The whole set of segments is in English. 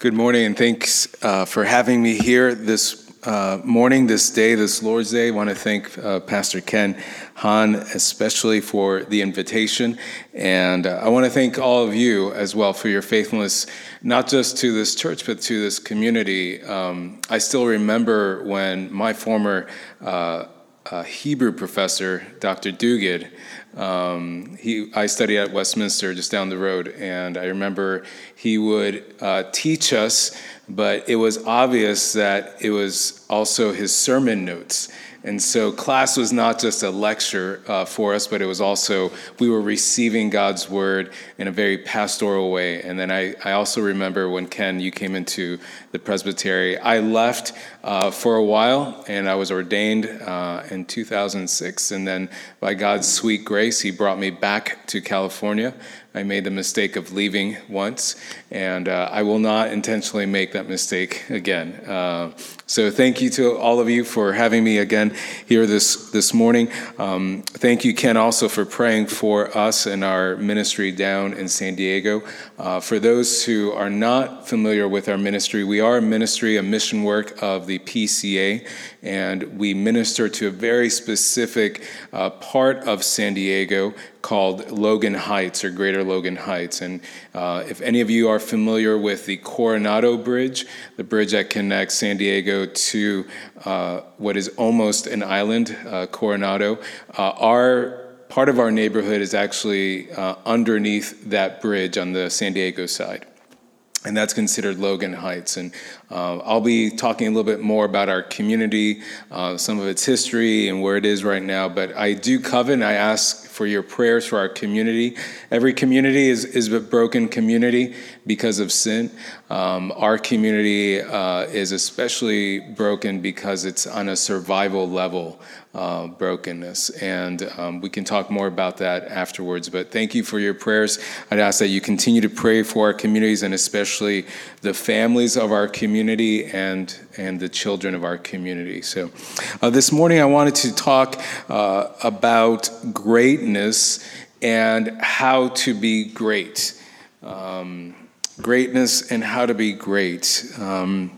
Good morning, and thanks uh, for having me here this uh, morning, this day, this Lord's Day. I want to thank uh, Pastor Ken Hahn, especially for the invitation. And uh, I want to thank all of you as well for your faithfulness, not just to this church, but to this community. Um, I still remember when my former uh, Hebrew professor, Dr. Duguid, um, he, I studied at Westminster just down the road, and I remember he would uh, teach us, but it was obvious that it was also his sermon notes. And so class was not just a lecture uh, for us, but it was also, we were receiving God's word in a very pastoral way. And then I, I also remember when Ken, you came into the presbytery, I left uh, for a while and I was ordained uh, in 2006. And then by God's sweet grace, he brought me back to California. I made the mistake of leaving once, and uh, I will not intentionally make that mistake again. Uh, so thank you to all of you for having me again here this this morning. Um, thank you, Ken, also for praying for us and our ministry down in San Diego. Uh, for those who are not familiar with our ministry, we are a ministry, a mission work of the PCA, and we minister to a very specific uh, part of San Diego called Logan Heights or Greater Logan Heights. And uh, if any of you are familiar with the Coronado Bridge, the bridge that connects San Diego to uh, what is almost an island, uh, Coronado, uh, our part of our neighborhood is actually uh, underneath that bridge on the San Diego side and that's considered Logan Heights. And uh, I'll be talking a little bit more about our community, uh, some of its history, and where it is right now. But I do covet, I ask for your prayers for our community. Every community is, is a broken community because of sin. Um, our community uh, is especially broken because it's on a survival level uh, brokenness. And um, we can talk more about that afterwards. But thank you for your prayers. I'd ask that you continue to pray for our communities and especially the families of our community and, and the children of our community. So uh, this morning I wanted to talk uh, about greatness and how to be great. Um, greatness and how to be great. Um,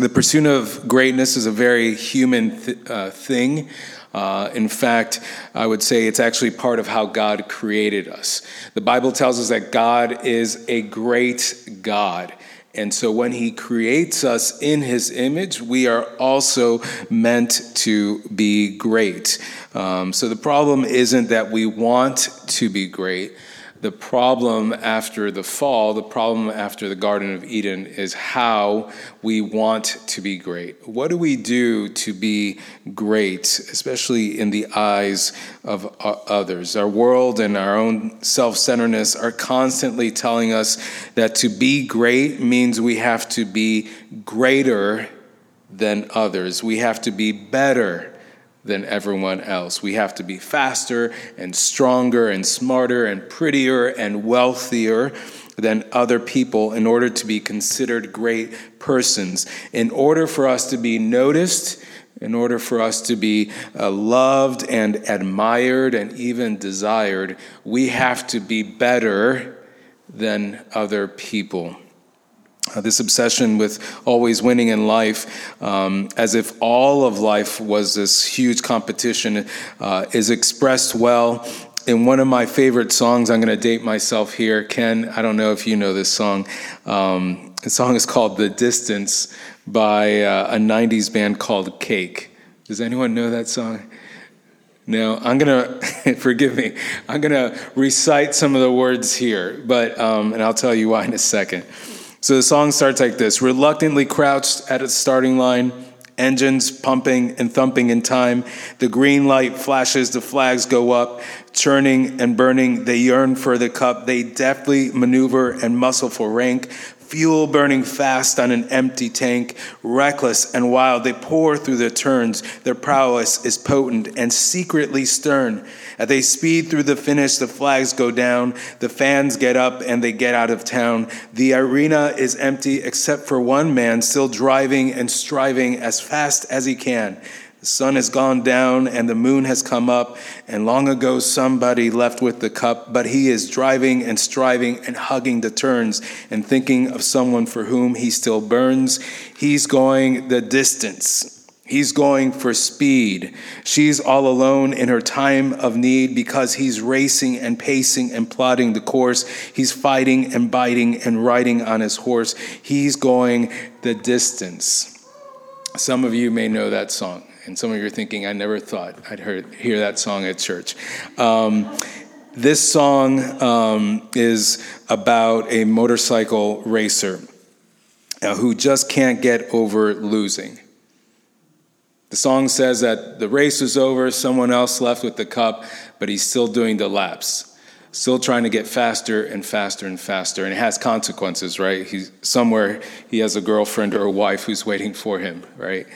the pursuit of greatness is a very human th- uh, thing. Uh, in fact, I would say it's actually part of how God created us. The Bible tells us that God is a great God. And so when he creates us in his image, we are also meant to be great. Um, so the problem isn't that we want to be great. The problem after the fall, the problem after the Garden of Eden is how we want to be great. What do we do to be great, especially in the eyes of others? Our world and our own self centeredness are constantly telling us that to be great means we have to be greater than others, we have to be better than everyone else. We have to be faster and stronger and smarter and prettier and wealthier than other people in order to be considered great persons. In order for us to be noticed, in order for us to be uh, loved and admired and even desired, we have to be better than other people. Uh, this obsession with always winning in life, um, as if all of life was this huge competition, uh, is expressed well in one of my favorite songs. I'm going to date myself here. Ken, I don't know if you know this song. Um, the song is called The Distance by uh, a 90s band called Cake. Does anyone know that song? No, I'm going to, forgive me, I'm going to recite some of the words here, but, um, and I'll tell you why in a second. So the song starts like this Reluctantly crouched at its starting line, engines pumping and thumping in time. The green light flashes, the flags go up, churning and burning. They yearn for the cup. They deftly maneuver and muscle for rank fuel burning fast on an empty tank, reckless and wild. They pour through the turns. Their prowess is potent and secretly stern. As they speed through the finish, the flags go down, the fans get up, and they get out of town. The arena is empty except for one man still driving and striving as fast as he can. The sun has gone down and the moon has come up, and long ago somebody left with the cup, but he is driving and striving and hugging the turns and thinking of someone for whom he still burns. He's going the distance. He's going for speed. She's all alone in her time of need because he's racing and pacing and plotting the course. He's fighting and biting and riding on his horse. He's going the distance. Some of you may know that song. And some of you are thinking, I never thought I'd hear that song at church. Um, this song um, is about a motorcycle racer uh, who just can't get over losing. The song says that the race is over, someone else left with the cup, but he's still doing the laps, still trying to get faster and faster and faster. And it has consequences, right? He's somewhere he has a girlfriend or a wife who's waiting for him, right?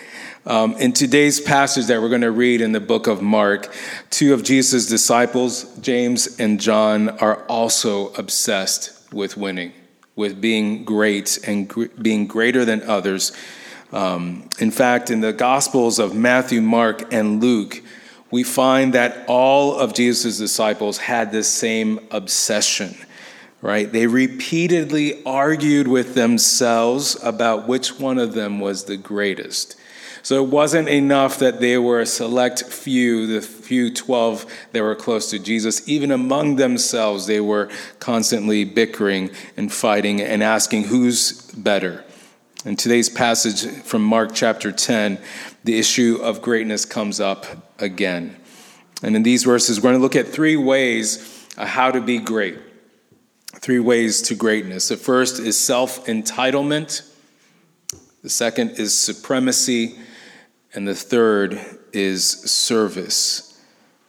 Um, in today's passage that we're going to read in the book of Mark, two of Jesus' disciples, James and John, are also obsessed with winning, with being great and gr- being greater than others. Um, in fact, in the Gospels of Matthew, Mark, and Luke, we find that all of Jesus' disciples had this same obsession right? They repeatedly argued with themselves about which one of them was the greatest. So it wasn't enough that they were a select few, the few 12 that were close to Jesus. Even among themselves, they were constantly bickering and fighting and asking who's better. In today's passage from Mark chapter 10, the issue of greatness comes up again. And in these verses, we're going to look at three ways how to be great. Three ways to greatness. The first is self entitlement, the second is supremacy, and the third is service.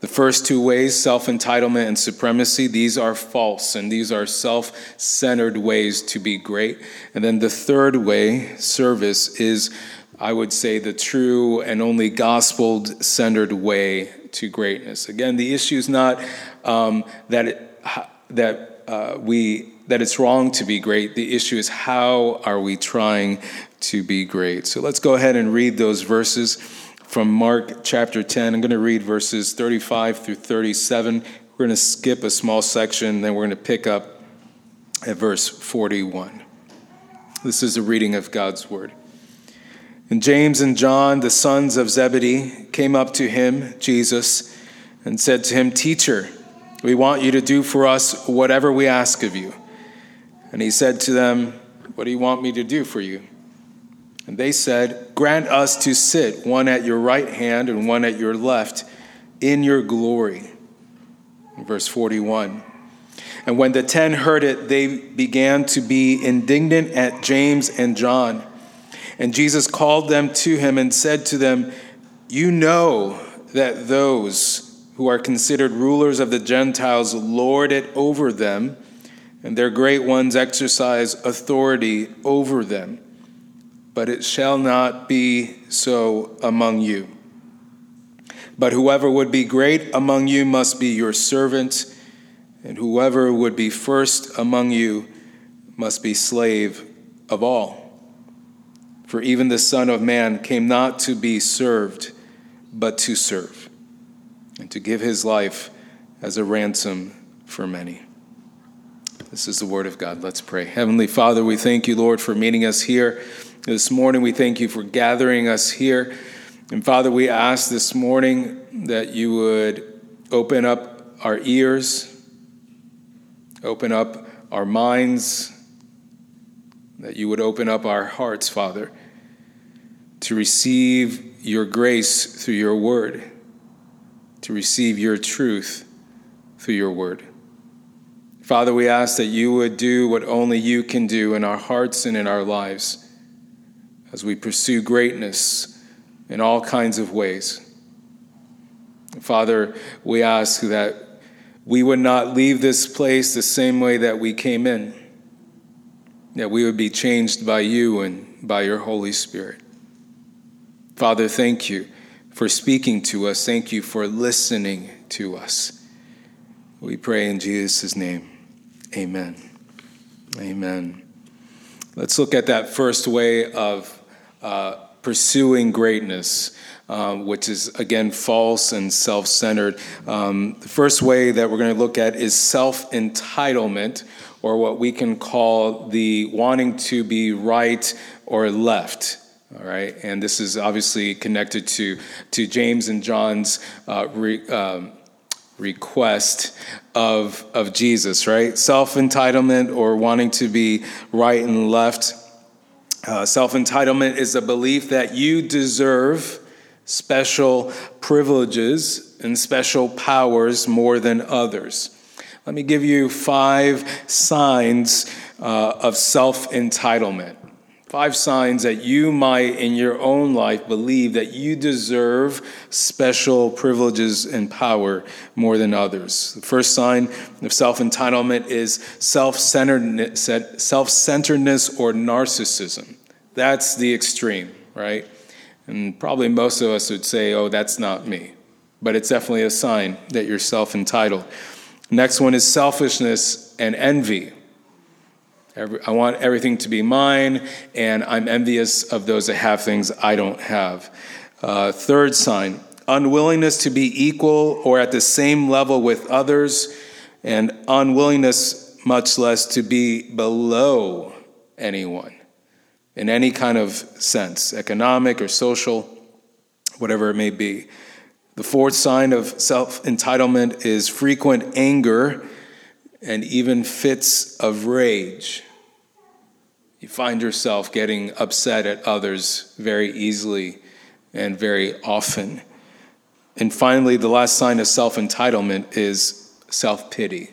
The first two ways, self entitlement and supremacy, these are false and these are self centered ways to be great. And then the third way, service, is, I would say, the true and only gospel centered way to greatness. Again, the issue is not um, that, it, that uh, we that it's wrong to be great. The issue is how are we trying to be great. So let's go ahead and read those verses from Mark chapter 10. I'm going to read verses 35 through 37. We're going to skip a small section, then we're going to pick up at verse 41. This is a reading of God's word. And James and John, the sons of Zebedee, came up to him, Jesus, and said to him, Teacher, we want you to do for us whatever we ask of you. And he said to them, What do you want me to do for you? And they said, Grant us to sit, one at your right hand and one at your left, in your glory. Verse 41. And when the ten heard it, they began to be indignant at James and John. And Jesus called them to him and said to them, You know that those who are considered rulers of the Gentiles lord it over them, and their great ones exercise authority over them but it shall not be so among you. But whoever would be great among you must be your servant, and whoever would be first among you must be slave of all. For even the Son of Man came not to be served, but to serve, and to give his life as a ransom for many. This is the word of God. Let's pray. Heavenly Father, we thank you, Lord, for meeting us here this morning. We thank you for gathering us here. And Father, we ask this morning that you would open up our ears, open up our minds, that you would open up our hearts, Father, to receive your grace through your word, to receive your truth through your word. Father, we ask that you would do what only you can do in our hearts and in our lives as we pursue greatness in all kinds of ways. Father, we ask that we would not leave this place the same way that we came in, that we would be changed by you and by your Holy Spirit. Father, thank you for speaking to us. Thank you for listening to us. We pray in Jesus' name. Amen. Amen. Let's look at that first way of uh, pursuing greatness. Um, which is again false and self centered. Um, the first way that we're going to look at is self entitlement, or what we can call the wanting to be right or left. All right, and this is obviously connected to to James and John's uh, re, um, request of of Jesus. Right, self entitlement or wanting to be right and left. Uh, self entitlement is a belief that you deserve special privileges and special powers more than others. Let me give you five signs uh, of self entitlement. Five signs that you might, in your own life, believe that you deserve special privileges and power more than others. The first sign of self entitlement is self centeredness or narcissism. That's the extreme, right? And probably most of us would say, oh, that's not me. But it's definitely a sign that you're self entitled. Next one is selfishness and envy. I want everything to be mine, and I'm envious of those that have things I don't have. Uh, third sign unwillingness to be equal or at the same level with others, and unwillingness, much less, to be below anyone in any kind of sense, economic or social, whatever it may be. The fourth sign of self entitlement is frequent anger and even fits of rage. You find yourself getting upset at others very easily and very often. And finally, the last sign of self entitlement is self pity.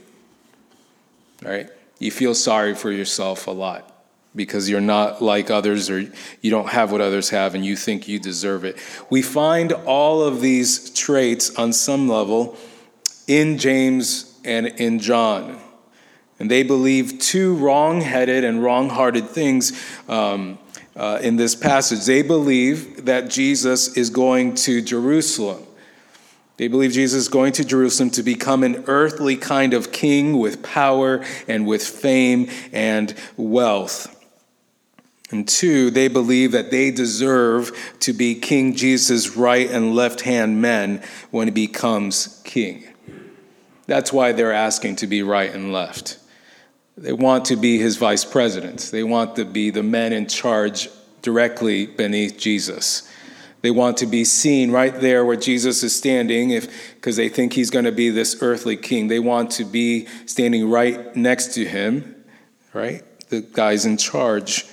Right? You feel sorry for yourself a lot because you're not like others or you don't have what others have and you think you deserve it. We find all of these traits on some level in James and in John. And they believe two wrong headed and wrong hearted things um, uh, in this passage. They believe that Jesus is going to Jerusalem. They believe Jesus is going to Jerusalem to become an earthly kind of king with power and with fame and wealth. And two, they believe that they deserve to be King Jesus' right and left hand men when he becomes king. That's why they're asking to be right and left. They want to be his vice presidents, they want to be the men in charge directly beneath Jesus. They want to be seen right there where Jesus is standing if because they think he's going to be this earthly king. They want to be standing right next to him, right? The guy's in charge.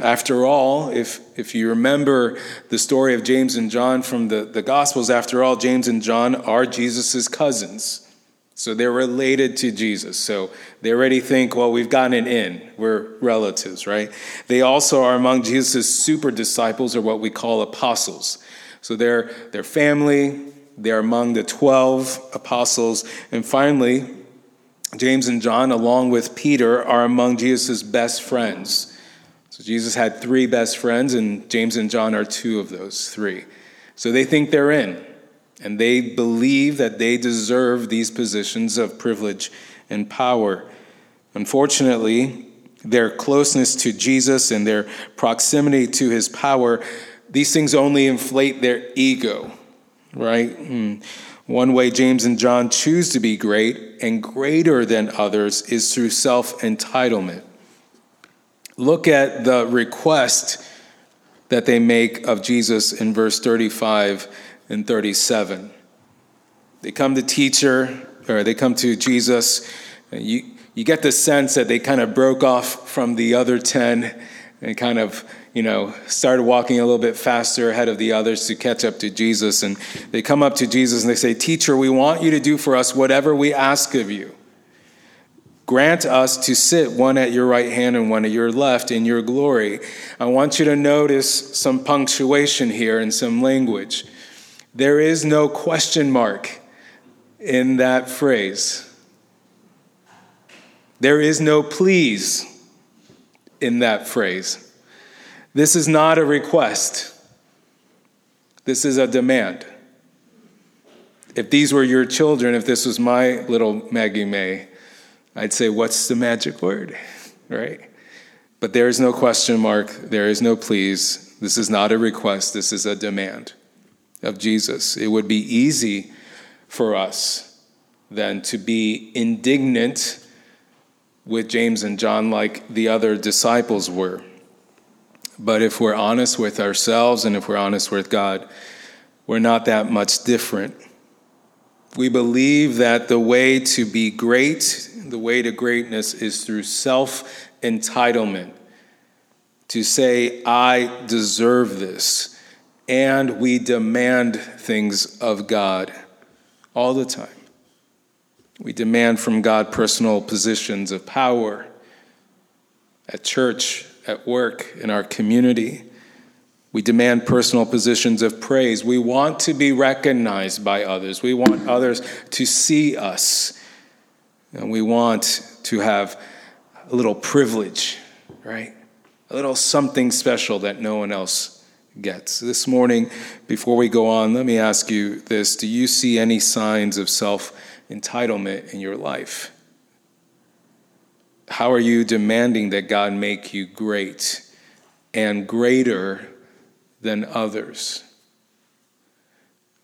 After all, if, if you remember the story of James and John from the, the Gospels, after all, James and John are Jesus' cousins. So they're related to Jesus. So they already think, well, we've gotten in. We're relatives, right? They also are among Jesus' super disciples, or what we call apostles. So they're, they're family, they're among the 12 apostles. And finally, James and John, along with Peter, are among Jesus' best friends. So Jesus had three best friends, and James and John are two of those three. So they think they're in, and they believe that they deserve these positions of privilege and power. Unfortunately, their closeness to Jesus and their proximity to his power, these things only inflate their ego, right? Hmm. One way James and John choose to be great and greater than others is through self entitlement. Look at the request that they make of Jesus in verse 35 and 37. They come to teacher, or they come to Jesus. You, you get the sense that they kind of broke off from the other 10 and kind of, you know, started walking a little bit faster ahead of the others to catch up to Jesus. And they come up to Jesus and they say, Teacher, we want you to do for us whatever we ask of you. Grant us to sit one at your right hand and one at your left in your glory. I want you to notice some punctuation here and some language. There is no question mark in that phrase. There is no please in that phrase. This is not a request, this is a demand. If these were your children, if this was my little Maggie May, I'd say, What's the magic word? right? But there is no question mark, there is no please, This is not a request, this is a demand of Jesus. It would be easy for us then to be indignant with James and John like the other disciples were. But if we're honest with ourselves and if we're honest with God, we're not that much different. We believe that the way to be great, the way to greatness, is through self entitlement. To say, I deserve this. And we demand things of God all the time. We demand from God personal positions of power at church, at work, in our community. We demand personal positions of praise. We want to be recognized by others. We want others to see us. And we want to have a little privilege, right? A little something special that no one else gets. This morning, before we go on, let me ask you this Do you see any signs of self entitlement in your life? How are you demanding that God make you great and greater than others.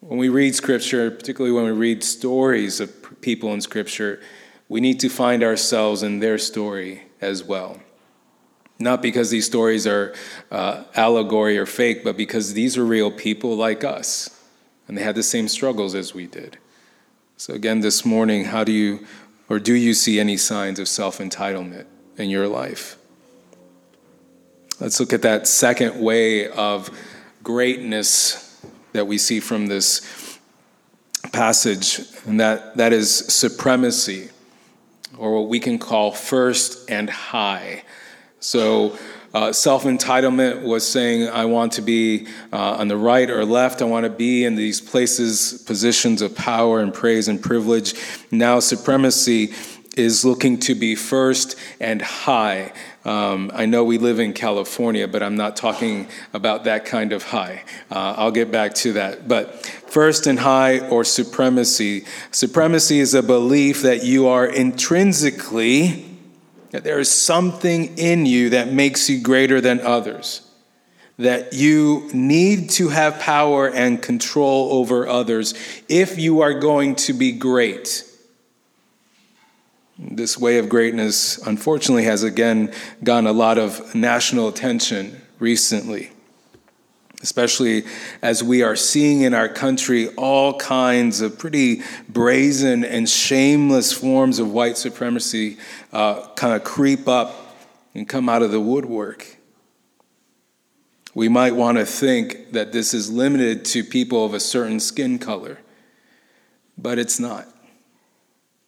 When we read Scripture, particularly when we read stories of people in Scripture, we need to find ourselves in their story as well. Not because these stories are uh, allegory or fake, but because these are real people like us, and they had the same struggles as we did. So, again, this morning, how do you or do you see any signs of self entitlement in your life? Let's look at that second way of greatness that we see from this passage, and that, that is supremacy, or what we can call first and high. So, uh, self entitlement was saying, I want to be uh, on the right or left. I want to be in these places, positions of power and praise and privilege. Now, supremacy is looking to be first and high. Um, I know we live in California, but I'm not talking about that kind of high. Uh, I'll get back to that. But first and high or supremacy. Supremacy is a belief that you are intrinsically, that there is something in you that makes you greater than others. That you need to have power and control over others if you are going to be great. This way of greatness, unfortunately, has again gotten a lot of national attention recently, especially as we are seeing in our country all kinds of pretty brazen and shameless forms of white supremacy uh, kind of creep up and come out of the woodwork. We might want to think that this is limited to people of a certain skin color, but it's not.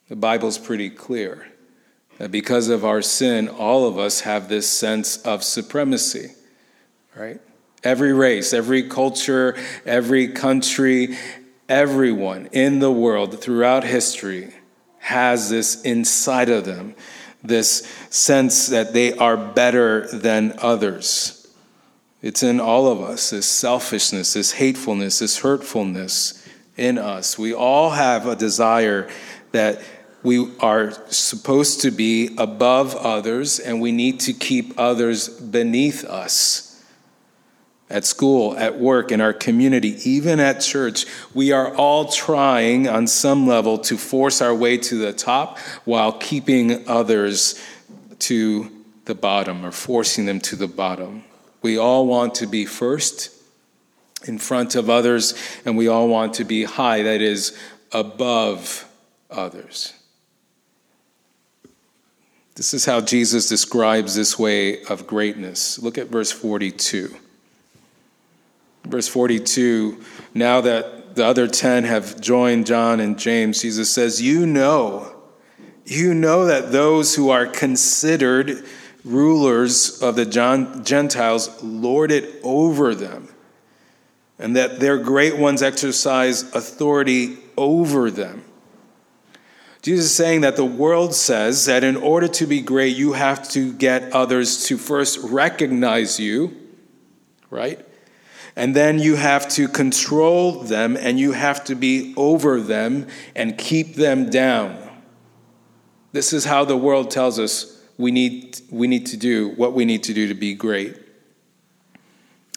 The Bible's pretty clear that because of our sin, all of us have this sense of supremacy, right? Every race, every culture, every country, everyone in the world throughout history has this inside of them, this sense that they are better than others. It's in all of us, this selfishness, this hatefulness, this hurtfulness in us. We all have a desire that we are supposed to be above others and we need to keep others beneath us. At school, at work, in our community, even at church, we are all trying on some level to force our way to the top while keeping others to the bottom or forcing them to the bottom. We all want to be first in front of others, and we all want to be high, that is, above others. This is how Jesus describes this way of greatness. Look at verse 42. Verse 42 Now that the other 10 have joined John and James, Jesus says, You know, you know that those who are considered rulers of the Gentiles lord it over them, and that their great ones exercise authority over them. Jesus is saying that the world says that in order to be great, you have to get others to first recognize you, right? And then you have to control them and you have to be over them and keep them down. This is how the world tells us we need, we need to do what we need to do to be great.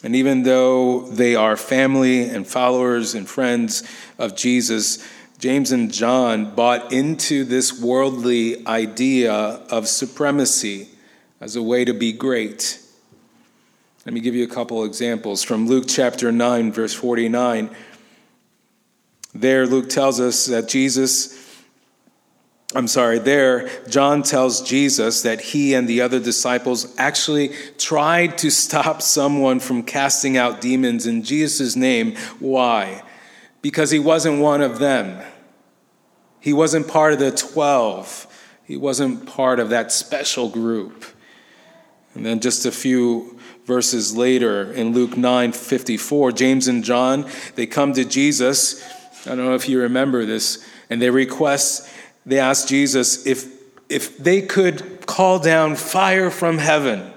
And even though they are family and followers and friends of Jesus, James and John bought into this worldly idea of supremacy as a way to be great. Let me give you a couple examples from Luke chapter 9, verse 49. There, Luke tells us that Jesus, I'm sorry, there, John tells Jesus that he and the other disciples actually tried to stop someone from casting out demons in Jesus' name. Why? Because he wasn't one of them. He wasn't part of the 12. He wasn't part of that special group. And then just a few verses later in Luke 9 54, James and John, they come to Jesus. I don't know if you remember this, and they request, they ask Jesus if, if they could call down fire from heaven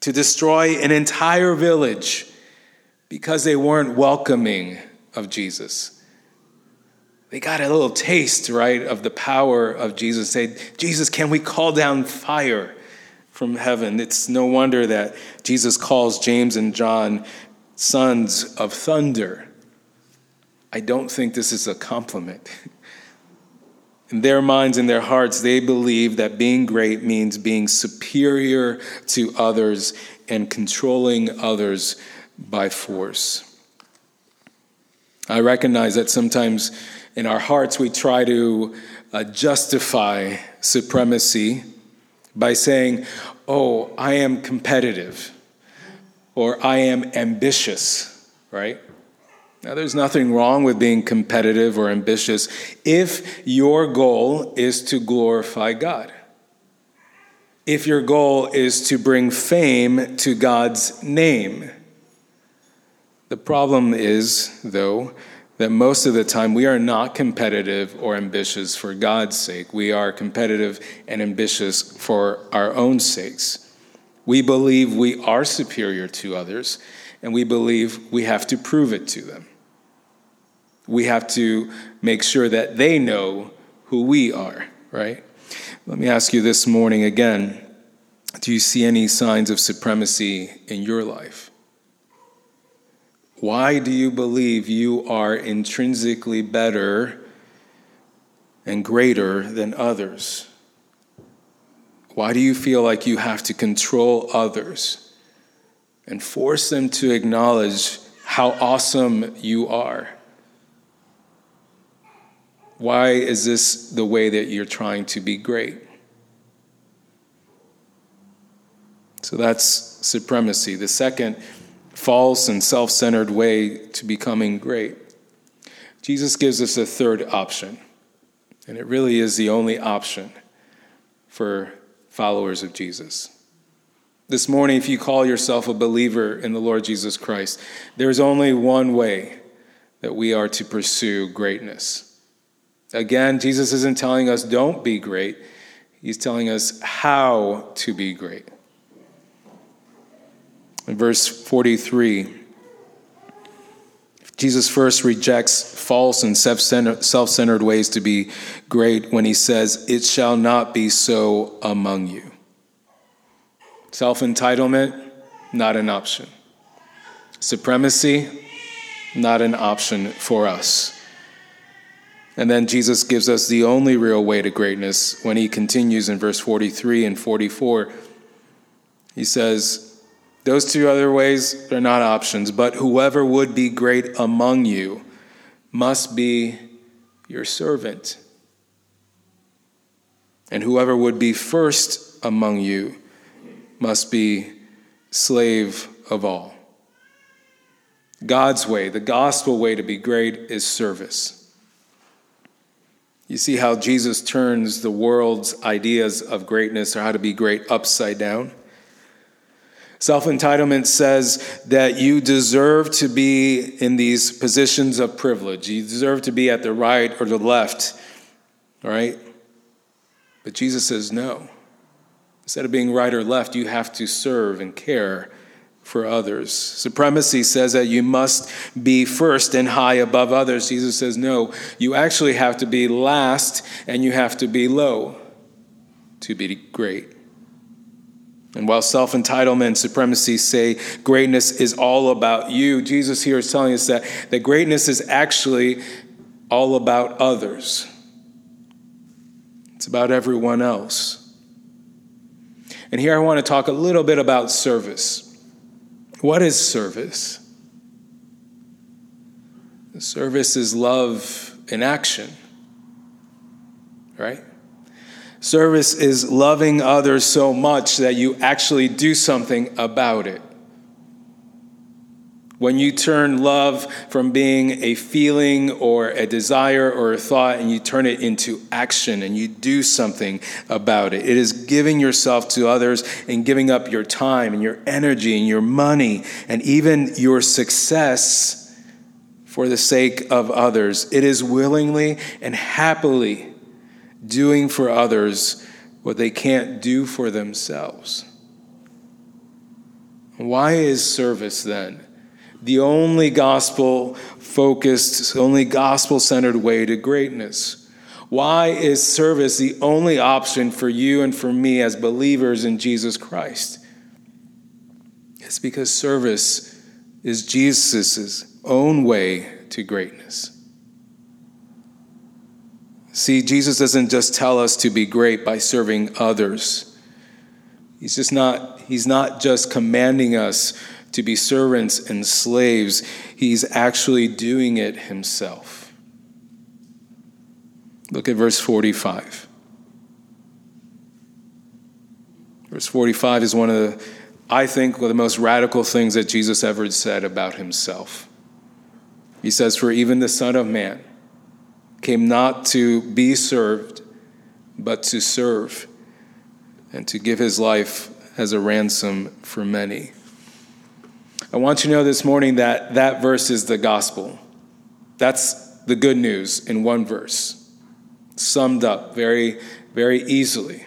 to destroy an entire village because they weren't welcoming of Jesus. They got a little taste, right, of the power of Jesus. Say, Jesus, can we call down fire? From heaven. It's no wonder that Jesus calls James and John sons of thunder. I don't think this is a compliment. In their minds and their hearts, they believe that being great means being superior to others and controlling others by force. I recognize that sometimes in our hearts we try to uh, justify supremacy by saying, oh, I am competitive or I am ambitious, right? Now, there's nothing wrong with being competitive or ambitious if your goal is to glorify God. If your goal is to bring fame to God's name. The problem is, though, that most of the time we are not competitive or ambitious for God's sake. We are competitive and ambitious for our own sakes. We believe we are superior to others, and we believe we have to prove it to them. We have to make sure that they know who we are, right? Let me ask you this morning again do you see any signs of supremacy in your life? Why do you believe you are intrinsically better and greater than others? Why do you feel like you have to control others and force them to acknowledge how awesome you are? Why is this the way that you're trying to be great? So that's supremacy. The second false and self centered way to becoming great. Jesus gives us a third option, and it really is the only option for followers of Jesus. This morning, if you call yourself a believer in the Lord Jesus Christ, there's only one way that we are to pursue greatness. Again, Jesus isn't telling us don't be great, He's telling us how to be great. In verse 43, Jesus first rejects false and self centered ways to be great when he says, It shall not be so among you. Self entitlement, not an option. Supremacy, not an option for us. And then Jesus gives us the only real way to greatness when he continues in verse 43 and 44. He says, those two other ways, they're not options, but whoever would be great among you must be your servant. And whoever would be first among you must be slave of all. God's way, the gospel way to be great, is service. You see how Jesus turns the world's ideas of greatness or how to be great upside down? Self entitlement says that you deserve to be in these positions of privilege. You deserve to be at the right or the left, all right? But Jesus says no. Instead of being right or left, you have to serve and care for others. Supremacy says that you must be first and high above others. Jesus says no, you actually have to be last and you have to be low to be great. And while self entitlement and supremacy say greatness is all about you, Jesus here is telling us that, that greatness is actually all about others, it's about everyone else. And here I want to talk a little bit about service. What is service? Service is love in action, right? Service is loving others so much that you actually do something about it. When you turn love from being a feeling or a desire or a thought and you turn it into action and you do something about it, it is giving yourself to others and giving up your time and your energy and your money and even your success for the sake of others. It is willingly and happily doing for others what they can't do for themselves. Why is service then the only gospel focused, only gospel centered way to greatness? Why is service the only option for you and for me as believers in Jesus Christ? It's because service is Jesus' own way to greatness. See, Jesus doesn't just tell us to be great by serving others. He's just not he's not just commanding us to be servants and slaves. He's actually doing it himself. Look at verse 45. Verse 45 is one of the I think one of the most radical things that Jesus ever said about himself. He says, For even the Son of Man came not to be served, but to serve and to give his life as a ransom for many. I want you to know this morning that that verse is the gospel. That's the good news in one verse, summed up very, very easily.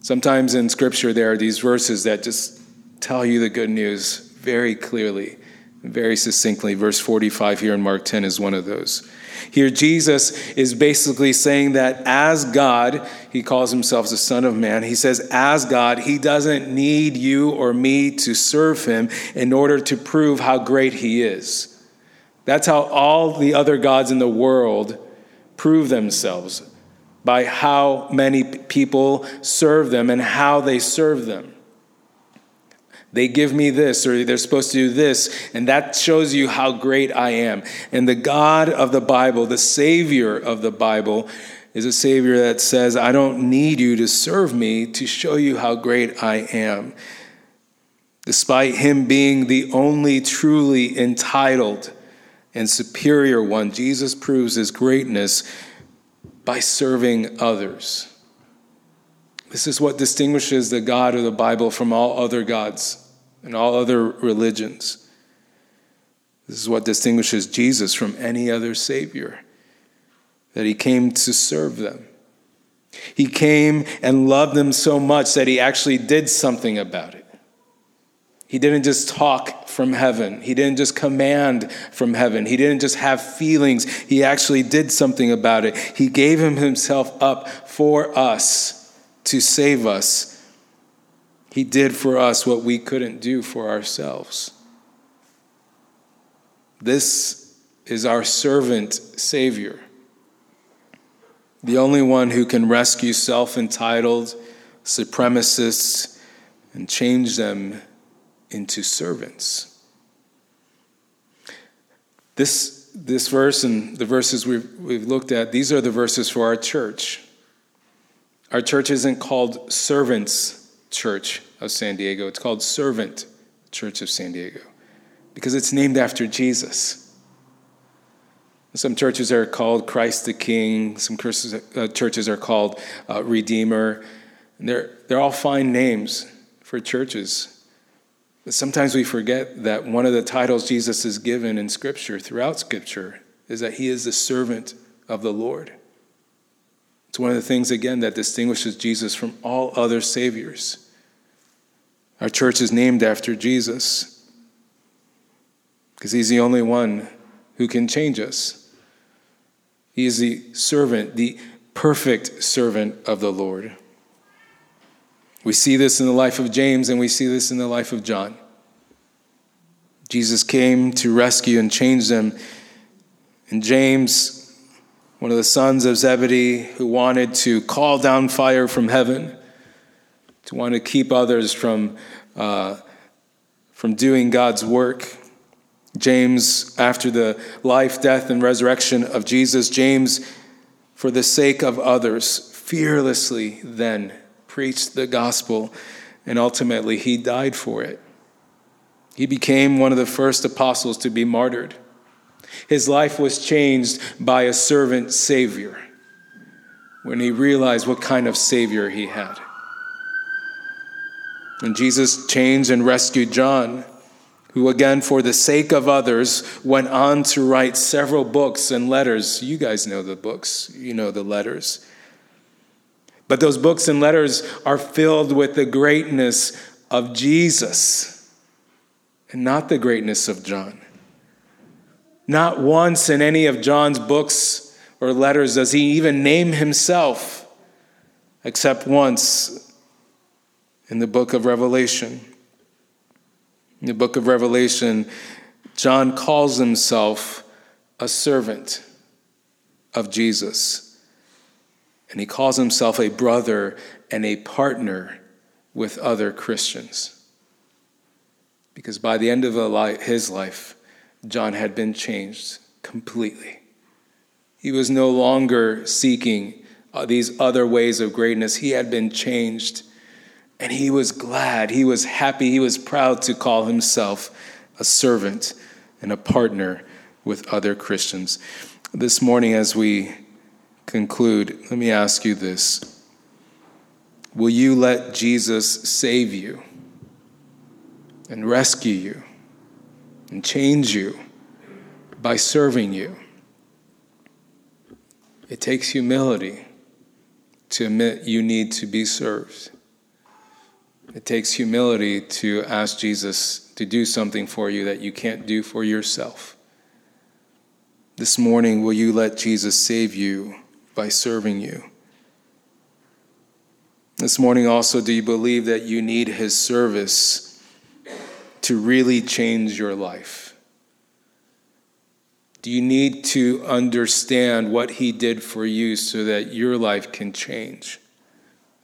Sometimes in Scripture, there are these verses that just tell you the good news very clearly, very succinctly. Verse 45 here in Mark 10 is one of those. Here, Jesus is basically saying that as God, he calls himself the Son of Man. He says, as God, he doesn't need you or me to serve him in order to prove how great he is. That's how all the other gods in the world prove themselves by how many people serve them and how they serve them. They give me this, or they're supposed to do this, and that shows you how great I am. And the God of the Bible, the Savior of the Bible, is a Savior that says, I don't need you to serve me to show you how great I am. Despite him being the only truly entitled and superior one, Jesus proves his greatness by serving others. This is what distinguishes the God of the Bible from all other gods and all other religions. This is what distinguishes Jesus from any other Savior, that he came to serve them. He came and loved them so much that he actually did something about it. He didn't just talk from heaven. He didn't just command from heaven. He didn't just have feelings. He actually did something about it. He gave him himself up for us to save us he did for us what we couldn't do for ourselves. This is our servant Savior, the only one who can rescue self entitled supremacists and change them into servants. This, this verse and the verses we've, we've looked at, these are the verses for our church. Our church isn't called servants church of San Diego. It's called Servant Church of San Diego because it's named after Jesus. Some churches are called Christ the King, some uh, churches are called uh, Redeemer. They're, they're all fine names for churches. But sometimes we forget that one of the titles Jesus is given in Scripture, throughout Scripture, is that he is the servant of the Lord. It's one of the things, again, that distinguishes Jesus from all other saviors. Our church is named after Jesus because he's the only one who can change us. He is the servant, the perfect servant of the Lord. We see this in the life of James and we see this in the life of John. Jesus came to rescue and change them. And James, one of the sons of Zebedee, who wanted to call down fire from heaven, to want to keep others from, uh, from doing God's work. James, after the life, death, and resurrection of Jesus, James, for the sake of others, fearlessly then preached the gospel, and ultimately he died for it. He became one of the first apostles to be martyred. His life was changed by a servant Savior when he realized what kind of Savior he had. And Jesus changed and rescued John, who, again, for the sake of others, went on to write several books and letters. You guys know the books, you know the letters. But those books and letters are filled with the greatness of Jesus and not the greatness of John. Not once in any of John's books or letters does he even name himself, except once in the book of Revelation. In the book of Revelation, John calls himself a servant of Jesus. And he calls himself a brother and a partner with other Christians. Because by the end of his life, John had been changed completely. He was no longer seeking uh, these other ways of greatness. He had been changed. And he was glad, he was happy, he was proud to call himself a servant and a partner with other Christians. This morning, as we conclude, let me ask you this Will you let Jesus save you? and rescue you and change you by serving you. It takes humility to admit you need to be served. It takes humility to ask Jesus to do something for you that you can't do for yourself. This morning, will you let Jesus save you by serving you? This morning, also, do you believe that you need his service to really change your life? Do you need to understand what He did for you so that your life can change?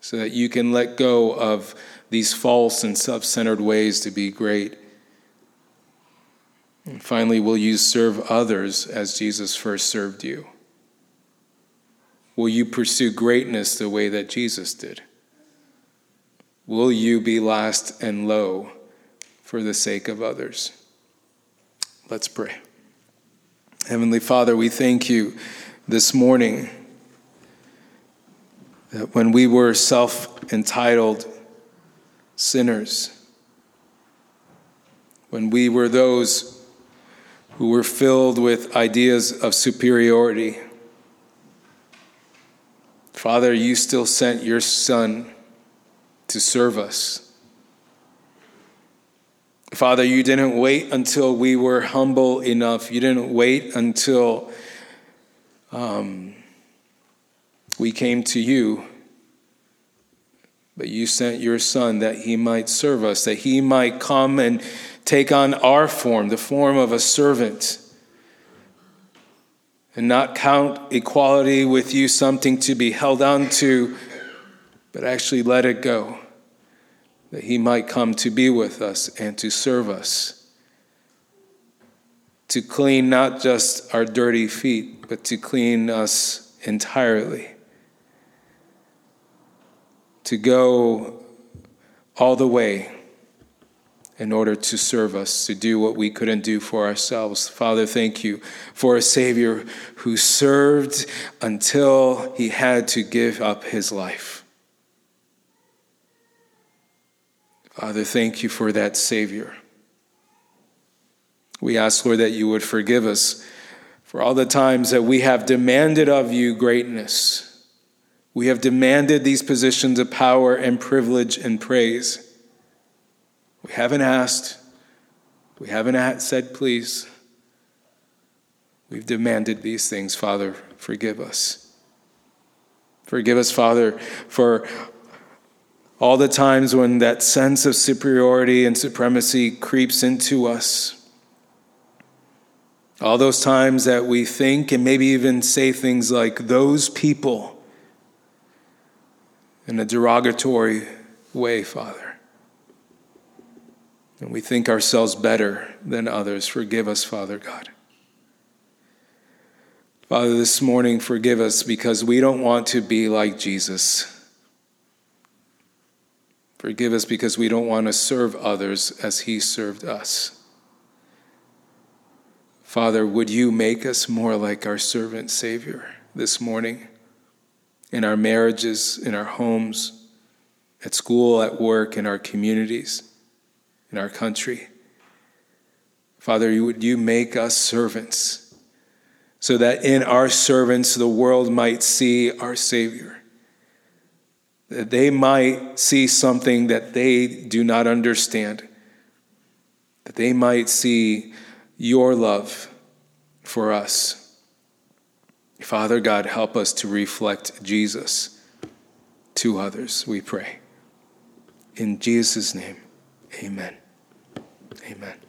So that you can let go of these false and self centered ways to be great? And finally, will you serve others as Jesus first served you? Will you pursue greatness the way that Jesus did? Will you be last and low? For the sake of others. Let's pray. Heavenly Father, we thank you this morning that when we were self entitled sinners, when we were those who were filled with ideas of superiority, Father, you still sent your Son to serve us Father, you didn't wait until we were humble enough. You didn't wait until um, we came to you. But you sent your Son that he might serve us, that he might come and take on our form, the form of a servant, and not count equality with you something to be held on to, but actually let it go that he might come to be with us and to serve us. To clean not just our dirty feet, but to clean us entirely. To go all the way in order to serve us, to do what we couldn't do for ourselves. Father, thank you for a Savior who served until he had to give up his life. Father, thank you for that Savior. We ask, Lord, that you would forgive us for all the times that we have demanded of you greatness. We have demanded these positions of power and privilege and praise. We haven't asked, we haven't said, please. We've demanded these things, Father. Forgive us. Forgive us, Father, for all the times when that sense of superiority and supremacy creeps into us. All those times that we think and maybe even say things like, those people, in a derogatory way, Father. And we think ourselves better than others. Forgive us, Father God. Father, this morning, forgive us because we don't want to be like Jesus. Forgive us because we don't want to serve others as he served us. Father, would you make us more like our servant Savior this morning in our marriages, in our homes, at school, at work, in our communities, in our country? Father, would you make us servants so that in our servants the world might see our Savior? That they might see something that they do not understand, that they might see your love for us. Father God, help us to reflect Jesus to others, we pray. In Jesus' name, amen. Amen.